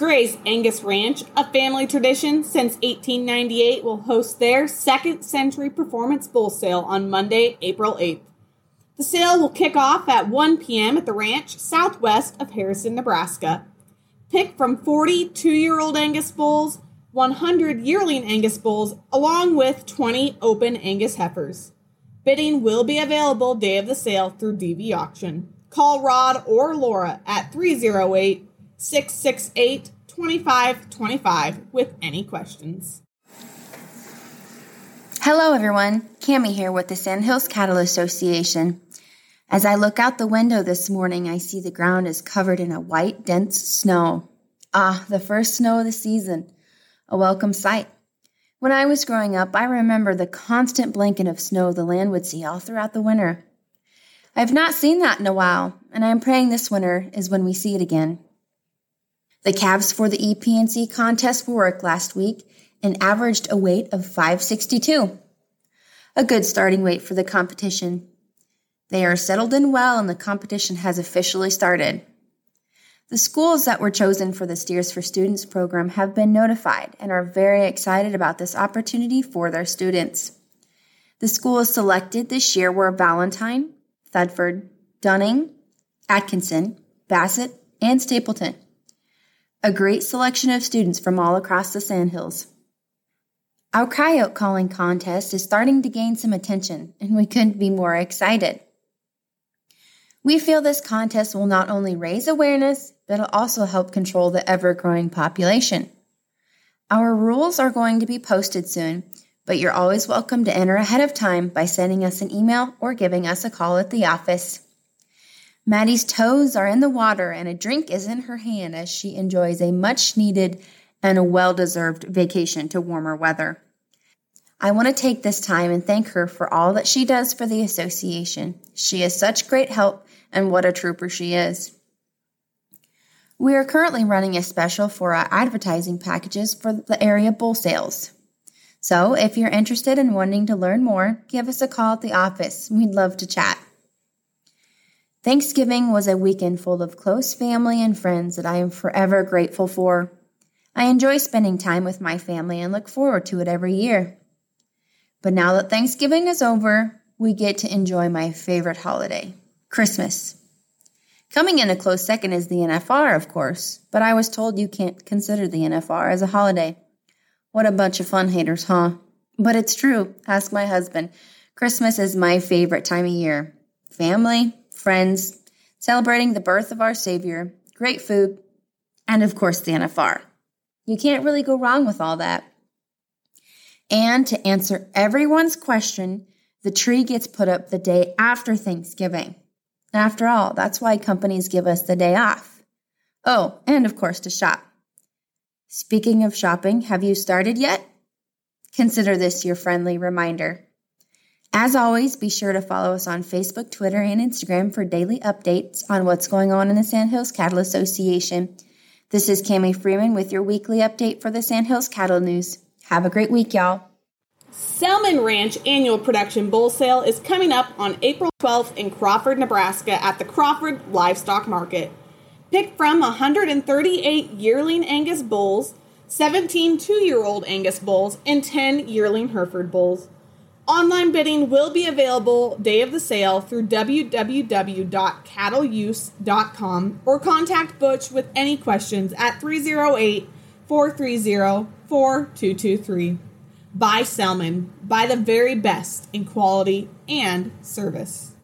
Gray's Angus Ranch, a family tradition since 1898, will host their second century performance bull sale on Monday, April 8th. The sale will kick off at 1 p.m. at the ranch southwest of Harrison, Nebraska. Pick from 42 year old Angus bulls, 100 yearling Angus bulls, along with 20 open Angus heifers. Bidding will be available day of the sale through DV Auction. Call Rod or Laura at 308 668 2525 with any questions. Hello, everyone. Cami here with the Sandhills Cattle Association. As I look out the window this morning, I see the ground is covered in a white, dense snow. Ah, the first snow of the season. A welcome sight. When I was growing up, I remember the constant blanket of snow the land would see all throughout the winter. I have not seen that in a while, and I am praying this winter is when we see it again. The calves for the EPNC contest for work last week and averaged a weight of 562. A good starting weight for the competition. They are settled in well and the competition has officially started. The schools that were chosen for the Steers for Students program have been notified and are very excited about this opportunity for their students. The schools selected this year were Valentine, Thedford, Dunning, Atkinson, Bassett, and Stapleton a great selection of students from all across the Sandhills. Our coyote calling contest is starting to gain some attention, and we couldn't be more excited. We feel this contest will not only raise awareness, but it'll also help control the ever growing population. Our rules are going to be posted soon, but you're always welcome to enter ahead of time by sending us an email or giving us a call at the office. Maddie's toes are in the water and a drink is in her hand as she enjoys a much needed and a well deserved vacation to warmer weather. I want to take this time and thank her for all that she does for the association. She is such great help and what a trooper she is. We are currently running a special for our advertising packages for the area bull sales. So if you're interested in wanting to learn more, give us a call at the office. We'd love to chat. Thanksgiving was a weekend full of close family and friends that I am forever grateful for. I enjoy spending time with my family and look forward to it every year. But now that Thanksgiving is over, we get to enjoy my favorite holiday, Christmas. Coming in a close second is the NFR, of course, but I was told you can't consider the NFR as a holiday. What a bunch of fun haters, huh? But it's true. Ask my husband. Christmas is my favorite time of year. Family, friends, celebrating the birth of our Savior, great food, and of course the NFR. You can't really go wrong with all that. And to answer everyone's question, the tree gets put up the day after Thanksgiving. After all, that's why companies give us the day off. Oh, and of course to shop. Speaking of shopping, have you started yet? Consider this your friendly reminder. As always, be sure to follow us on Facebook, Twitter, and Instagram for daily updates on what's going on in the Sandhills Cattle Association. This is Cami Freeman with your weekly update for the Sandhills Cattle News. Have a great week, y'all. Selman Ranch annual production bull sale is coming up on April 12th in Crawford, Nebraska at the Crawford Livestock Market. Pick from 138 yearling Angus bulls, 17 two year old Angus bulls, and 10 yearling Hereford bulls. Online bidding will be available day of the sale through www.cattleusa.com or contact Butch with any questions at 308 430 4223. Buy Selman. Buy the very best in quality and service.